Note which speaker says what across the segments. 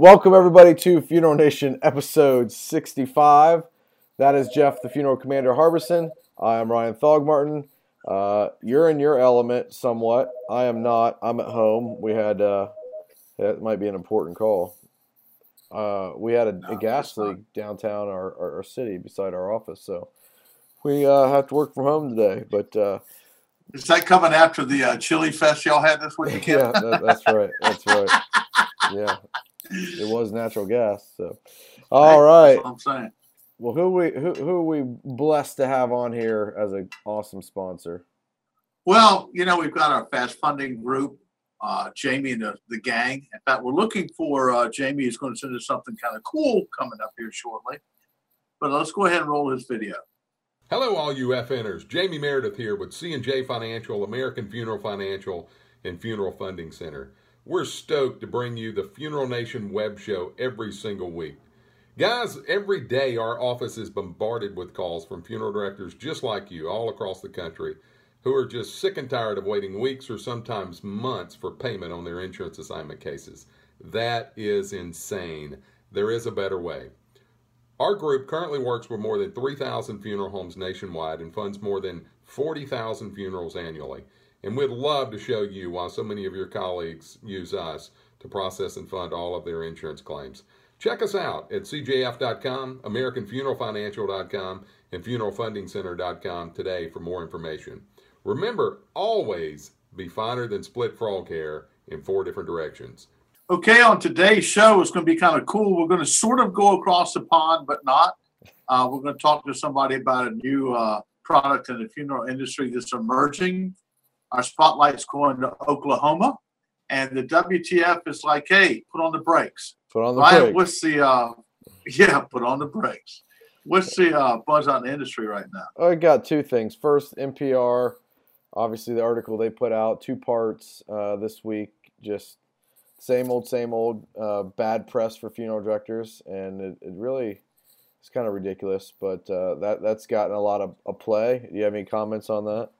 Speaker 1: welcome everybody to Funeral Nation episode 65. That is Jeff, the funeral commander Harbison. I am Ryan Thogmartin. Uh, you're in your element somewhat. I am not. I'm at home. We had, uh, that might be an important call. Uh, we had a,
Speaker 2: No,
Speaker 1: a gas
Speaker 2: not.
Speaker 1: leak downtown our, our, our city beside our office. So we uh, have to work from home today. But uh,
Speaker 2: Is that coming after the uh, chili fest y'all had this weekend?
Speaker 1: yeah, that, that's right. That's right. Yeah, it was natural gas. So, all right.
Speaker 2: That's what I'm saying.
Speaker 1: Well, who we who who are we blessed to have on here as an awesome sponsor?
Speaker 2: Well, you know, we've got our fast funding group, uh, Jamie and the, the gang. In fact, we're looking for uh, Jamie is going to send us something kind of cool coming up here shortly. But let's go ahead and roll his video.
Speaker 3: Hello, all you FNers. Jamie Meredith here with C&J Financial, American Funeral Financial, and Funeral Funding Center. We're stoked to bring you the Funeral Nation web show every single week. Guys, every day our office is bombarded with calls from funeral directors just like you all across the country who are just sick and tired of waiting weeks or sometimes months for payment on their insurance assignment cases. That is insane. There is a better way. Our group currently works with more than 3,000 funeral homes nationwide and funds more than 40,000 funerals annually. And we'd love to show you why so many of your colleagues use us to process and fund all of their insurance claims. Check us out at cjf.com, AmericanFuneralFinancial.com, and FuneralFundingCenter.com today for more information. Remember, always be finer than split frog hair in four different directions.
Speaker 2: Okay, on today's show, it's going to be kind of cool. We're going to sort of go across the pond, but not. Uh, we're going to talk to somebody about a new uh, product in the funeral industry that's emerging. Our spotlight's going to Oklahoma, and the WTF is like, hey, put on the brakes.
Speaker 1: Put on the
Speaker 2: Ryan,
Speaker 1: break.
Speaker 2: what's the, uh, yeah, put on the brakes. What's the uh, buzz on the industry right now?
Speaker 1: I got two things. First, NPR, obviously the article they put out, two parts uh, this week. Just same old, same old. Uh, bad press for funeral directors, and it, it really is kind of ridiculous. But uh, that that's gotten a lot of a play. Do you have any comments on that?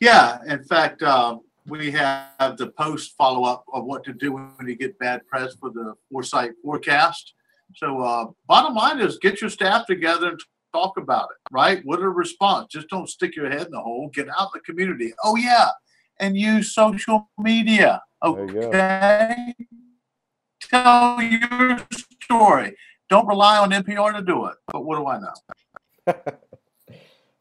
Speaker 2: Yeah, in fact, um, we have the post follow up of what to do when you get bad press for the foresight forecast. So, uh, bottom line is get your staff together and talk about it, right? What a response. Just don't stick your head in the hole. Get out in the community. Oh, yeah. And use social media.
Speaker 1: You.
Speaker 2: Okay. Tell your story. Don't rely on NPR to do it. But what do I know?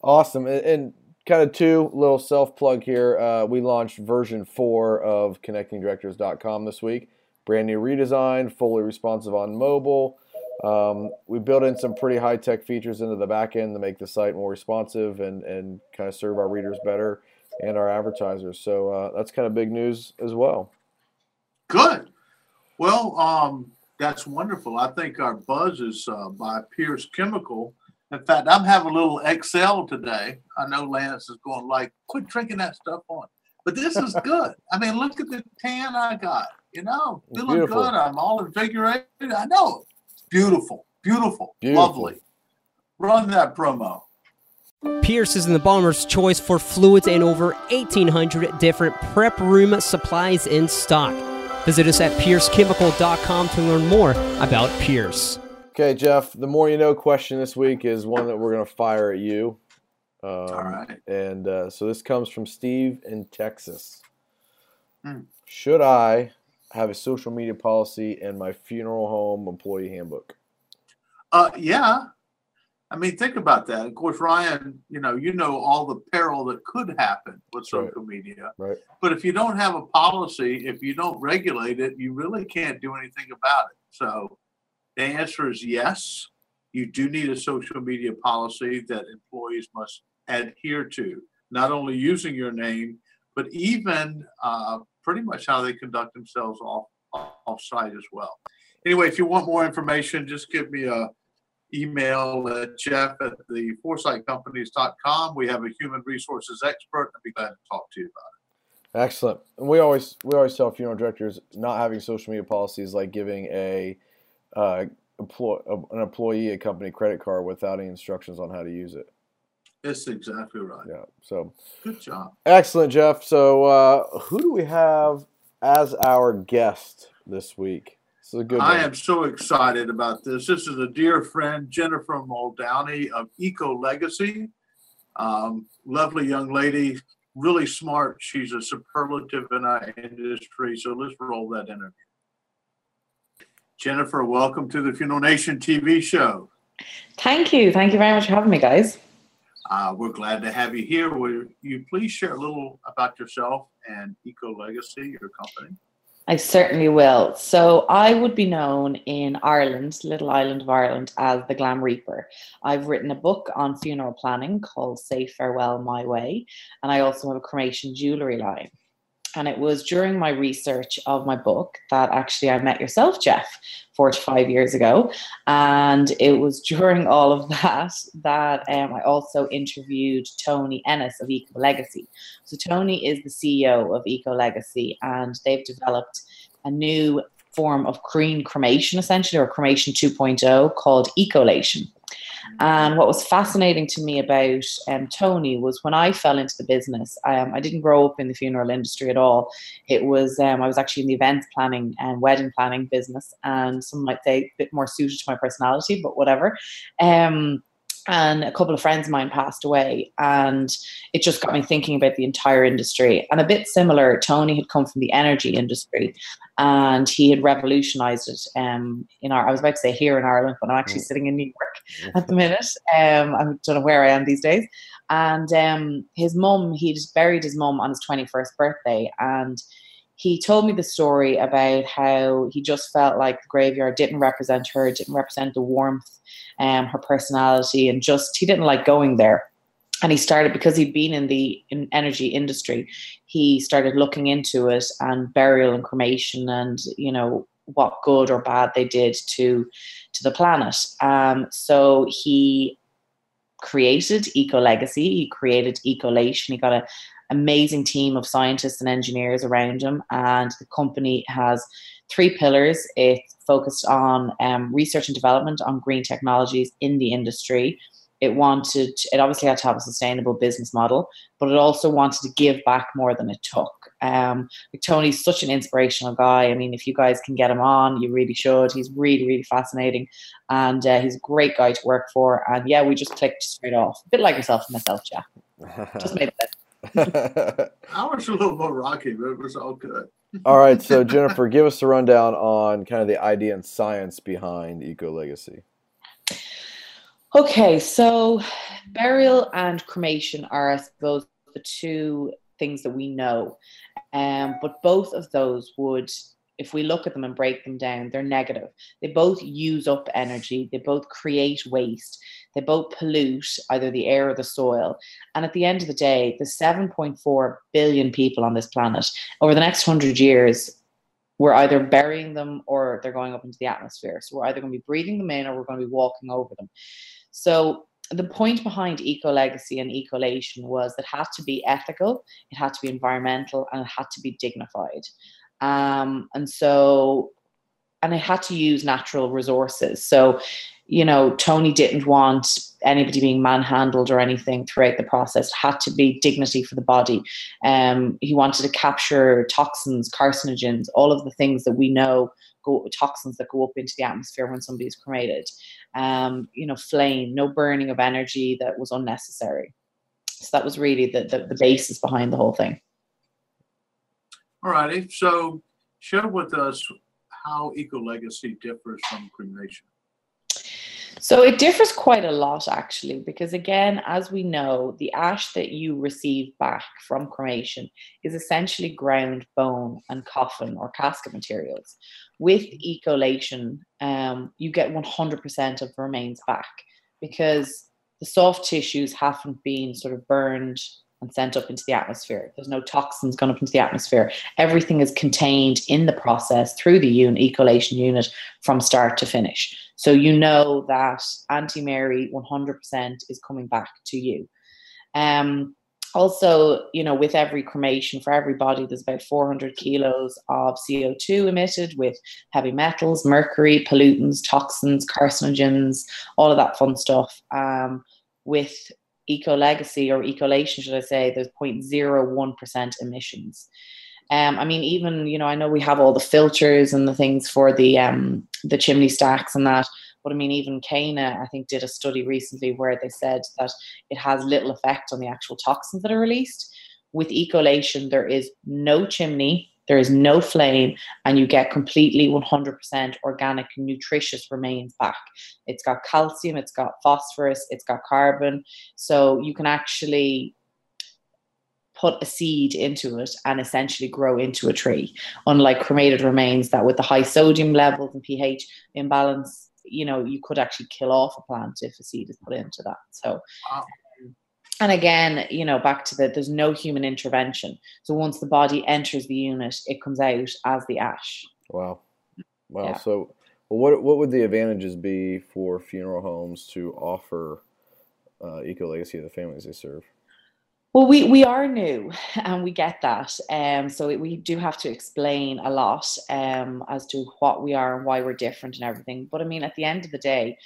Speaker 1: Awesome. And kind of two little self plug here. Uh, we launched version four of connectingdirectors.com this week. Brand new redesign, fully responsive on mobile. Um, we built in some pretty high tech features into the back end to make the site more responsive and, and kind of serve our readers better and our advertisers. So uh, that's kind of big news as well.
Speaker 2: Good. Well, um, that's wonderful. I think our buzz is uh, by Pierce Chemical. In fact, I'm having a little XL today. I know Lance is going like, quit drinking that stuff on. But this is good. I mean, look at the tan I got. You know,
Speaker 1: It's
Speaker 2: feeling
Speaker 1: beautiful.
Speaker 2: good. I'm all invigorated. I know. Beautiful. Beautiful.
Speaker 1: Beautiful.
Speaker 2: Lovely. Run that promo.
Speaker 4: Pierce is in the bomber's choice for fluids and over 1,800 different prep room supplies in stock. Visit us at piercechemical.com to learn more about Pierce.
Speaker 1: Okay, Jeff, the more you know question this week is one that we're going to fire at you. Um,
Speaker 2: All right.
Speaker 1: And uh, so this comes from Steve in Texas.
Speaker 2: Hmm.
Speaker 1: Should I have a social media policy in my funeral home employee handbook?
Speaker 2: Uh, yeah. I mean, think about that. Of course, Ryan, you know, you know all the peril that could happen with
Speaker 1: That's right.
Speaker 2: social media.
Speaker 1: Right.
Speaker 2: But if you don't have a policy, if you don't regulate it, you really can't do anything about it. So the answer is yes. You do need a social media policy that employees must adhere to, not only using your name, but even uh, pretty much how they conduct themselves off off site as well. Anyway, if you want more information, just give me a email at jeff at the foresightcompanies.com. We have a human resources expert. I'd be glad to talk to you about it.
Speaker 1: Excellent. And we always we always tell funeral directors not having social media policies like giving a uh, employ, an employee a company credit card without any instructions on how to use it.
Speaker 2: it. That's exactly right.
Speaker 1: Yeah. So
Speaker 2: Good job.
Speaker 1: excellent, Jeff. So uh, who do we have as our guest this week? This is a good
Speaker 2: I
Speaker 1: one.
Speaker 2: am so excited about this. This is a dear friend, Jennifer Muldowney of Eco Legacy. Um, lovely young lady, really smart. She's a superlative in our industry. So let's roll that interview. Jennifer, welcome to the Funeral Nation TV show.
Speaker 5: Thank you. Thank you very much for having me, guys.
Speaker 2: Uh, we're glad to have you here. Will you please share a little about yourself and Eco Legacy, your company?
Speaker 5: I certainly will. So I would be known in Ireland, little island of Ireland, as the Glam Reaper. I've written a book on funeral planning called Say Farewell My Way, and I also have a cremation jewelry line. And it was during my research of my book that actually I met yourself, Jeff, four to five years ago. And it was during all of that that um, I also interviewed Tony Ennis of Eco Legacy. So, Tony is the CEO of Eco Legacy, and they've developed a new form of green cremation, essentially, or cremation 2.0 called Ecolation. And what was fascinating to me about um, Tony was when I fell into the business, um, I didn't grow up in the funeral industry at all. It was, um, I was actually in the events planning and wedding planning business, and some might say a bit more suited to my personality, but whatever. Um, and a couple of friends of mine passed away and it just got me thinking about the entire industry. And a bit similar tony had come from the energy industry and he had revolutionized it um, in our i was about to say here in ireland but i'm actually sitting in new york at the minute. Um, i don't know where i am these days. And um, his mum he'd buried his mum on his 21st birthday and he told me the story about how he just felt like the graveyard didn't represent her, didn't represent the warmth, um, her personality, and just he didn't like going there. And he started because he'd been in the in energy industry. He started looking into it and burial and cremation, and you know what good or bad they did to to the planet. Um, so he created Eco Legacy. He created Ecolation. He got a amazing team of scientists and engineers around him. And the company has three pillars. It's focused on um, research and development on green technologies in the industry. It wanted, it obviously had to have a sustainable business model, but it also wanted to give back more than it took. Um, Tony's such an inspirational guy. I mean, if you guys can get him on, you really should. He's really, really fascinating, and uh, he's a great guy to work for. And yeah, we just clicked straight off, a bit like yourself and myself, Jack. Just made that.
Speaker 2: I was a little more rocky, but it was all good.
Speaker 1: All right, so Jennifer, give us a rundown on kind of the idea and science behind Eco Legacy.
Speaker 5: Okay, so burial and cremation are, I suppose, the two things that we know. Um, but both of those would, if we look at them and break them down, they're negative. They both use up energy, they both create waste, they both pollute either the air or the soil. And at the end of the day, the 7.4 billion people on this planet, over the next 100 years, we're either burying them or they're going up into the atmosphere. So we're either going to be breathing them in or we're going to be walking over them. So the point behind eco legacy and ecolation was that it had to be ethical, it had to be environmental, and it had to be dignified. Um, and so, and it had to use natural resources. So, you know, Tony didn't want anybody being manhandled or anything throughout the process. It had to be dignity for the body. Um, he wanted to capture toxins, carcinogens, all of the things that we know go toxins that go up into the atmosphere when somebody's cremated. Um, you know, flame, no burning of energy that was unnecessary. So that was really the, the, the basis behind the whole thing.
Speaker 2: All righty. So share with us how Eco Legacy differs from cremation.
Speaker 5: So it differs quite a lot, actually, because again, as we know, the ash that you receive back from cremation is essentially ground bone and coffin or casket materials. With ecolation, um, you get 100% of the remains back because the soft tissues haven't been sort of burned and sent up into the atmosphere. There's no toxins gone up into the atmosphere. Everything is contained in the process through the unit, ecolation unit from start to finish. So you know that Auntie Mary 100% is coming back to you. Um, also, you know, with every cremation, for every body, there's about 400 kilos of CO2 emitted with heavy metals, mercury, pollutants, toxins, carcinogens, all of that fun stuff. Um, with eco legacy or ecolation, should I say, there's 0.01% emissions. Um, I mean, even you know, I know we have all the filters and the things for the um, the chimney stacks and that, but I mean, even CANA, I think, did a study recently where they said that it has little effect on the actual toxins that are released. With ecolation, there is no chimney, there is no flame, and you get completely 100% organic, nutritious remains back. It's got calcium, it's got phosphorus, it's got carbon. So you can actually put a seed into it and essentially grow into a tree. Unlike cremated remains that with the high sodium levels and pH imbalance, you know, you could actually kill off a plant if a seed is put into that. So wow. And again, you know, back to the there's no human intervention. So once the body enters the unit, it comes out as the ash.
Speaker 1: Wow. Wow. Yeah. So what what would the advantages be for funeral homes to offer uh, eco legacy to the families they serve?
Speaker 5: Well, we, we are new and we get that. Um, so it, we do have to explain a lot um, as to what we are and why we're different and everything. But I mean, at the end of the day,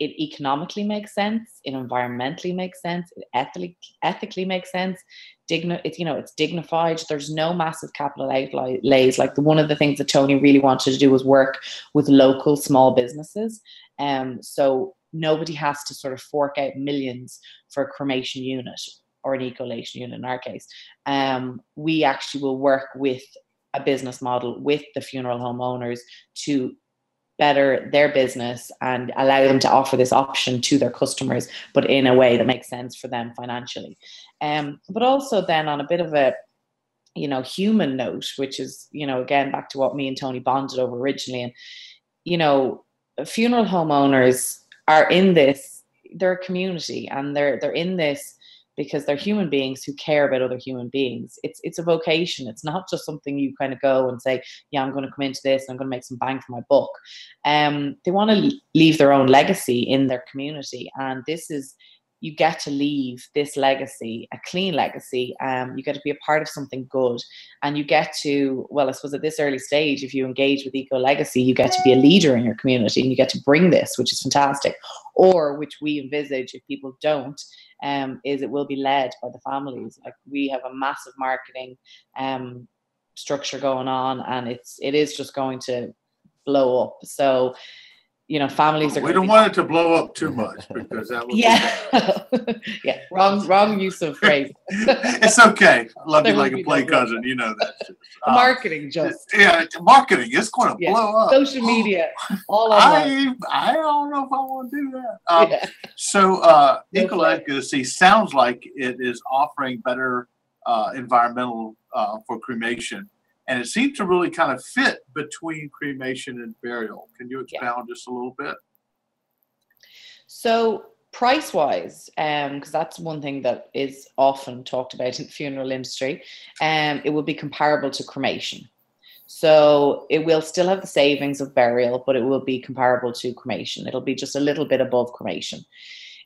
Speaker 5: it economically makes sense, it environmentally makes sense, it ethically, ethically makes sense. Digni- it's you know it's dignified. There's no massive capital outlays. Like the one of the things that Tony really wanted to do was work with local small businesses. Um, so nobody has to sort of fork out millions for a cremation unit or an ecolation unit in our case, um, we actually will work with a business model with the funeral home owners to better their business and allow them to offer this option to their customers, but in a way that makes sense for them financially. Um, but also then on a bit of a you know human note, which is you know again back to what me and Tony bonded over originally, and you know funeral home owners are in this they're a community and they're they're in this because they're human beings who care about other human beings. It's it's a vocation. It's not just something you kind of go and say, yeah, I'm going to come into this and I'm going to make some bang for my buck. Um, they want to leave their own legacy in their community, and this is you get to leave this legacy, a clean legacy. Um, you get to be a part of something good, and you get to, well, I suppose at this early stage, if you engage with eco legacy, you get to be a leader in your community, and you get to bring this, which is fantastic. Or which we envisage if people don't, um, is it will be led by the families. Like we have a massive marketing um, structure going on, and it's it is just going to blow up. So you know families are
Speaker 2: we don't want it to blow up too much because that would
Speaker 5: yeah. Yeah wrong wrong use of phrase.
Speaker 2: It's okay. I love you like a play cousin you know that
Speaker 5: uh, marketing just
Speaker 2: yeah marketing. It's going to yeah. blow up.
Speaker 5: Social media all
Speaker 2: of I, I don't know if i want to do that. Um, yeah. so uh eco legacy sounds like it is offering better uh, environmental uh, for cremation and it seemed to really kind of fit between cremation and burial. Can you expound yeah. just a little bit?
Speaker 5: So, price wise, because um, that's one thing that is often talked about in the funeral industry, um, it will be comparable to cremation. So it will still have the savings of burial, but it will be comparable to cremation. It'll be just a little bit above cremation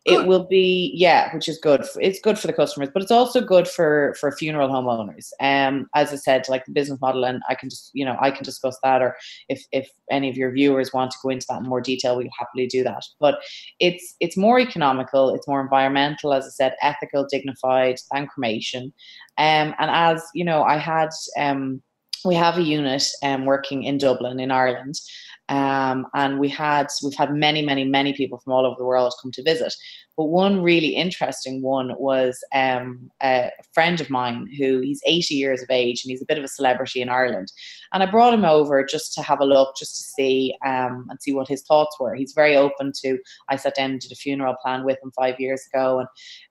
Speaker 5: it will be yeah which is good it's good for the customers but it's also good for for funeral homeowners. Um as i said like the business model and i can just you know i can discuss that or if if any of your viewers want to go into that in more detail we happily do that. But it's it's more economical it's more environmental as i said ethical dignified than cremation. Um and as you know i had um we have a unit um, working in Dublin in Ireland um, and we had we've had many, many, many people from all over the world come to visit. But one really interesting one was um, a friend of mine who he's 80 years of age and he's a bit of a celebrity in Ireland. And I brought him over just to have a look, just to see um, and see what his thoughts were. He's very open to. I sat down and did a funeral plan with him five years ago,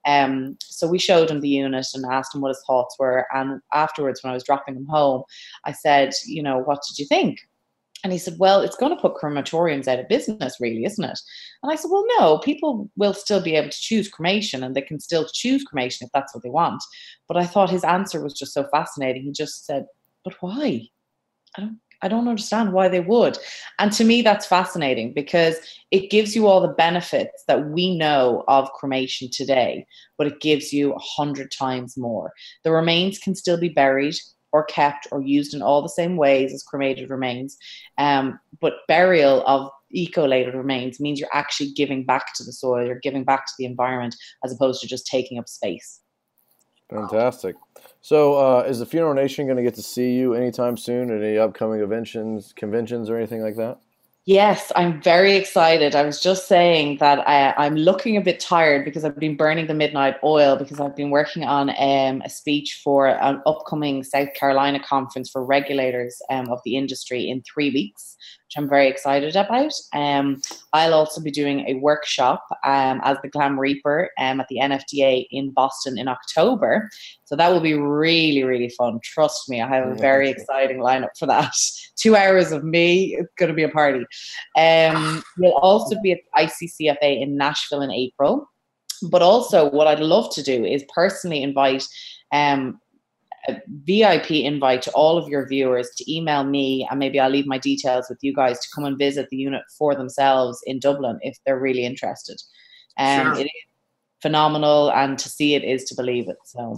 Speaker 5: and um, so we showed him the unit and asked him what his thoughts were. And afterwards, when I was dropping him home, I said, you know, what did you think? And he said, Well, it's going to put crematoriums out of business, really, isn't it? And I said, Well, no, people will still be able to choose cremation and they can still choose cremation if that's what they want. But I thought his answer was just so fascinating. He just said, But why? I don't I don't understand why they would. And to me, that's fascinating because it gives you all the benefits that we know of cremation today, but it gives you a hundred times more. The remains can still be buried or kept or used in all the same ways as cremated remains. Um, but burial of ecolated remains means you're actually giving back to the soil, you're giving back to the environment as opposed to just taking up space.
Speaker 1: Fantastic. So, uh, is the Funeral Nation going to get to see you anytime soon at any upcoming conventions, conventions, or anything like that?
Speaker 5: Yes, I'm very excited. I was just saying that I, I'm looking a bit tired because I've been burning the midnight oil because I've been working on um, a speech for an upcoming South Carolina conference for regulators um, of the industry in three weeks, which I'm very excited about. Um, I'll also be doing a workshop um, as the Glam Reaper um, at the NFDA in Boston in October. So that will be really, really fun. Trust me, I have a very exciting lineup for that. Two hours of me, it's going to be a party. Um, we'll also be at ICCFA in Nashville in April. But also, what I'd love to do is personally invite um, a VIP invite to all of your viewers to email me, and maybe I'll leave my details with you guys to come and visit the unit for themselves in Dublin if they're really interested. Um,
Speaker 2: Sure.
Speaker 5: It is phenomenal, and to see it is to believe it. So,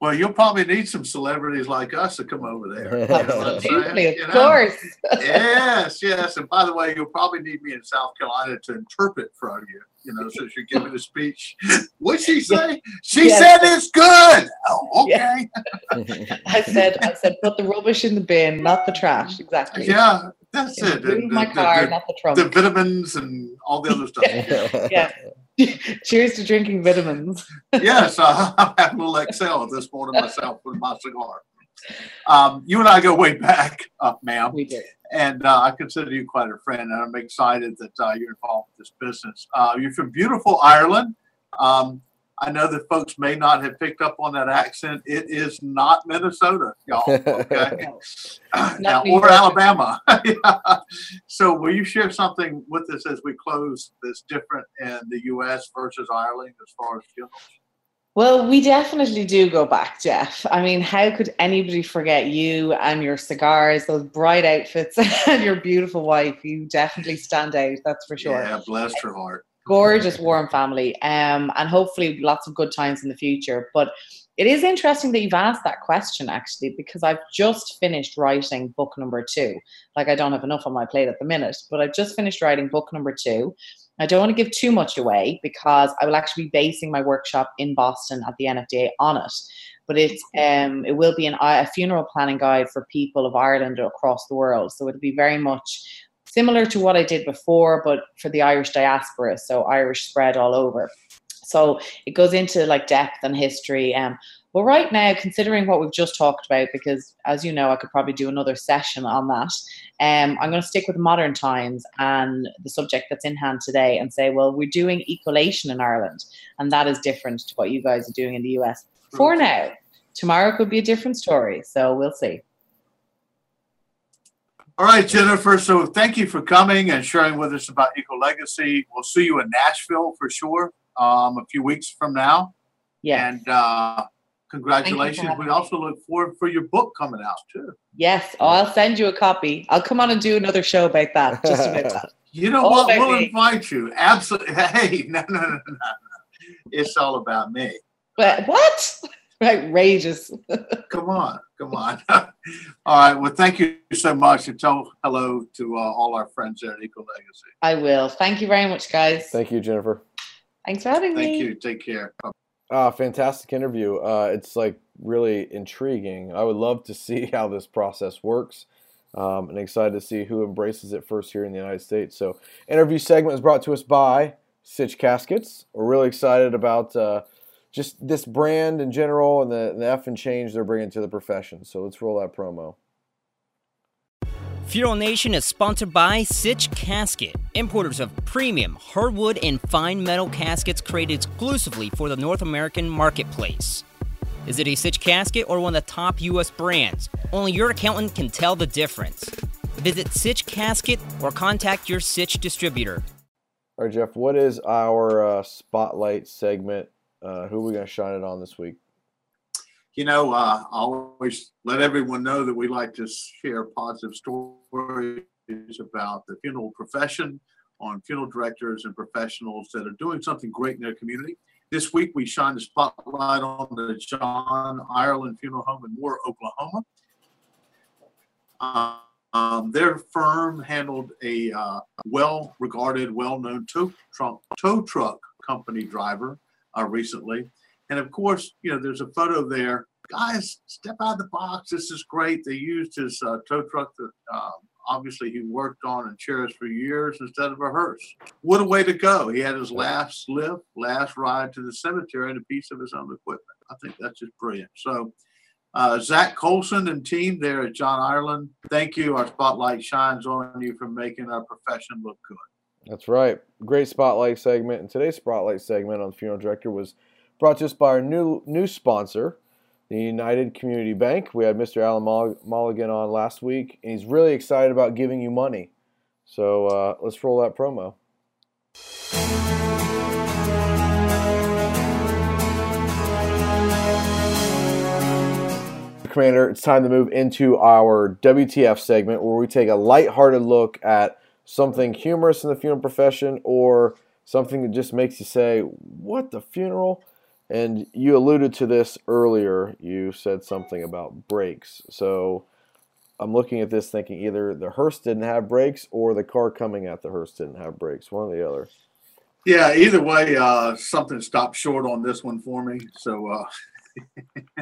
Speaker 2: Well, you'll probably need some celebrities like us to come over there. You know what I'm saying?
Speaker 5: absolutely, of
Speaker 2: You know?
Speaker 5: course.
Speaker 2: yes, yes. And by the way, you'll probably need me in South Carolina to interpret for you. You know, since you're giving a speech. What'd she say? She
Speaker 5: Yes.
Speaker 2: said it's good. Oh,
Speaker 5: Yeah.
Speaker 2: okay.
Speaker 5: I said, I said, put the rubbish in the bin, not the trash. Exactly.
Speaker 2: Yeah, that's it. And
Speaker 5: my
Speaker 2: the-
Speaker 5: car,
Speaker 2: the-
Speaker 5: not the trunk.
Speaker 2: the, vitamins and all the other stuff.
Speaker 5: Yeah. Cheers to drinking vitamins.
Speaker 2: yes, uh, I'm having a little Excel this morning myself with my cigar. Um, you and I go way back, uh, ma'am.
Speaker 5: We do.
Speaker 2: and uh, I consider you quite a friend, and I'm excited that uh, you're involved with this business. Uh, you're from beautiful Ireland. Um, I know that folks may not have picked up on that accent. It is not Minnesota, y'all. Okay, now, or Alabama. Yeah. So, will you share something with us as we close that's different in the U.S. versus Ireland as far as funerals?
Speaker 5: Well, we definitely do go back, Jeff. I mean, how could anybody forget you and your cigars, those bright outfits, and your beautiful wife? You definitely stand out, that's for sure.
Speaker 2: Yeah, bless her heart.
Speaker 5: Gorgeous, warm family, um, and hopefully lots of good times in the future. But it is interesting that you've asked that question, actually, because I've just finished writing book number two. Like, I don't have enough on my plate at the minute, but I've just finished writing book number two. I don't want to give too much away because I will actually be basing my workshop in Boston at the NFDA on it. But it's um, it will be an, a funeral planning guide for people of Ireland across the world. So it'll be very much similar to what I did before, but for the Irish diaspora, so Irish spread all over. So it goes into like depth and history. Um, but right now, considering what we've just talked about, because as you know, I could probably do another session on that. Um, I'm going to stick with modern times and the subject that's in hand today, and say, well, we're doing ecolation in Ireland, and that is different to what you guys are doing in the US for now. Tomorrow could be a different story, so we'll see.
Speaker 2: All right, Jennifer. So thank you for coming and sharing with us about Eco Legacy. We'll see you in Nashville for sure um, a few weeks from now.
Speaker 5: Yeah.
Speaker 2: And uh, congratulations.
Speaker 5: having
Speaker 2: We
Speaker 5: me.
Speaker 2: also look forward for your book coming out too.
Speaker 5: Yes, oh, I'll send you a copy. I'll come on and do another show about that, just about that.
Speaker 2: You know
Speaker 5: All
Speaker 2: what? We'll
Speaker 5: me.
Speaker 2: invite you. Absolutely. Hey, no, no, no, no, no. It's all about me.
Speaker 5: But what? Outrageous.
Speaker 2: Come on, come on. all right. Well, thank you so much, and tell hello to uh, all our friends there at Eco Legacy.
Speaker 5: I will. Thank you very much, guys.
Speaker 1: Thank you, Jennifer.
Speaker 5: Thanks for having
Speaker 2: Thank
Speaker 5: me.
Speaker 2: you. Take care.
Speaker 1: Ah, fantastic interview. Uh, it's like really intriguing. I would love to see how this process works. Um, and excited to see who embraces it first here in the United States. So, interview segment is brought to us by Sich Caskets. We're really excited about uh, just this brand in general and the, the F and change they're bringing to the profession. So, let's roll that promo.
Speaker 4: Funeral Nation is sponsored by Sich Casket, importers of premium hardwood and fine metal caskets created exclusively for the North American marketplace. Is it a Sich casket or one of the top U.S. brands? Only your accountant can tell the difference. Visit Sich Casket or contact your Sich distributor.
Speaker 1: All right, Jeff, what is our uh, spotlight segment? Uh, who are we going to shine it on this week?
Speaker 2: You know, uh, I always let everyone know that we like to share positive stories about the funeral profession, on funeral directors and professionals that are doing something great in their community. This week, we shine the spotlight on the John Ireland Funeral Home in Moore, Oklahoma. Uh, um, their firm handled a uh, well-regarded, well-known tow truck, tow truck company driver uh, recently And of course, you know, there's a photo there. Guys, step out of the box. This is great. They used his uh, tow truck that um, obviously he worked on and cherished for years instead of a hearse. What a way to go. He had his last lift, last ride to the cemetery and a piece of his own equipment. I think that's just brilliant. So, uh, Zach Colson and team there at John Ireland, thank you. Our spotlight shines on you for making our profession look good.
Speaker 1: That's right. Great spotlight segment. And today's spotlight segment on the funeral director was brought to us by our new new sponsor, the United Community Bank. We had Mr. Alan Mulligan on last week, and he's really excited about giving you money. So uh, let's roll that promo. Commander, it's time to move into our WTF segment where we take a light-hearted look at something humorous in the funeral profession or something that just makes you say, What the funeral? And you alluded to this earlier. You said something about brakes. So I'm looking at this thinking either the hearse didn't have brakes or the car coming at the hearse didn't have brakes. One or the other.
Speaker 2: Yeah, either way, uh, something stopped short on this one for me. So uh,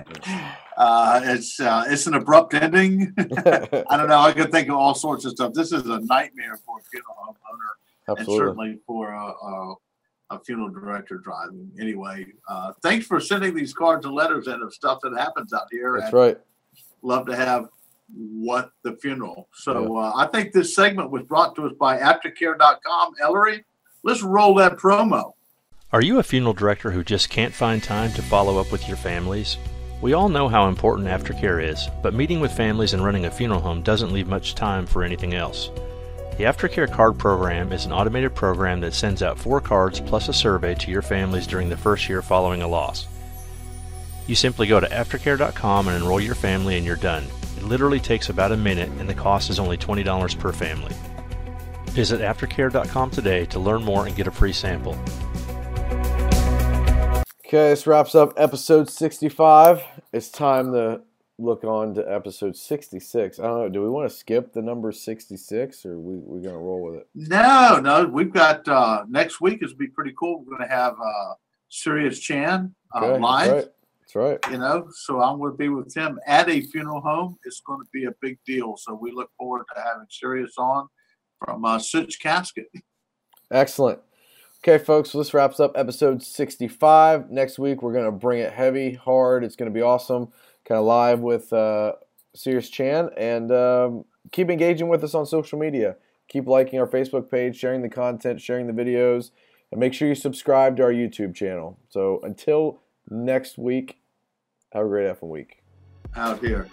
Speaker 2: uh, it's uh, it's an abrupt ending. I don't know. I could think of all sorts of stuff. This is a nightmare for a funeral owner, Absolutely. and certainly for a, a, a, funeral director driving. Anyway, uh, thanks for sending these cards and letters and of stuff that happens out here.
Speaker 1: That's right.
Speaker 2: Love to have what the funeral. So yeah. uh, I think this segment was brought to us by aftercare.com. Ellery, let's roll that promo.
Speaker 6: Are you a funeral director who just can't find time to follow up with your families? We all know how important aftercare is, but meeting with families and running a funeral home doesn't leave much time for anything else. The Aftercare Card Program is an automated program that sends out four cards plus a survey to your families during the first year following a loss. You simply go to aftercare.com and enroll your family, and you're done. It literally takes about a minute, and the cost is only $20 per family. Visit aftercare.com today to learn more and get a free sample.
Speaker 1: Okay, this wraps up episode 65. It's time to look on to episode 66. I don't know. Do we want to skip the number 66 or we we going to roll with it?
Speaker 2: No, no. We've got uh, next week is going to be pretty cool. We're going to have uh, Sirius Chan uh, okay, live.
Speaker 1: That's right. That's right.
Speaker 2: You know, so I'm going to be with him at a funeral home. It's going to be a big deal. So we look forward to having Sirius on from uh, Sich Casket.
Speaker 1: Excellent. Okay, folks, so this wraps up episode 65. Next week, we're going to bring it heavy, hard. It's going to be awesome. Kind of live with uh, Sirius Chan. And um, keep engaging with us on social media. Keep liking our Facebook page, sharing the content, sharing the videos, and make sure you subscribe to our YouTube channel. So until next week, have a great effing week.
Speaker 2: Out here.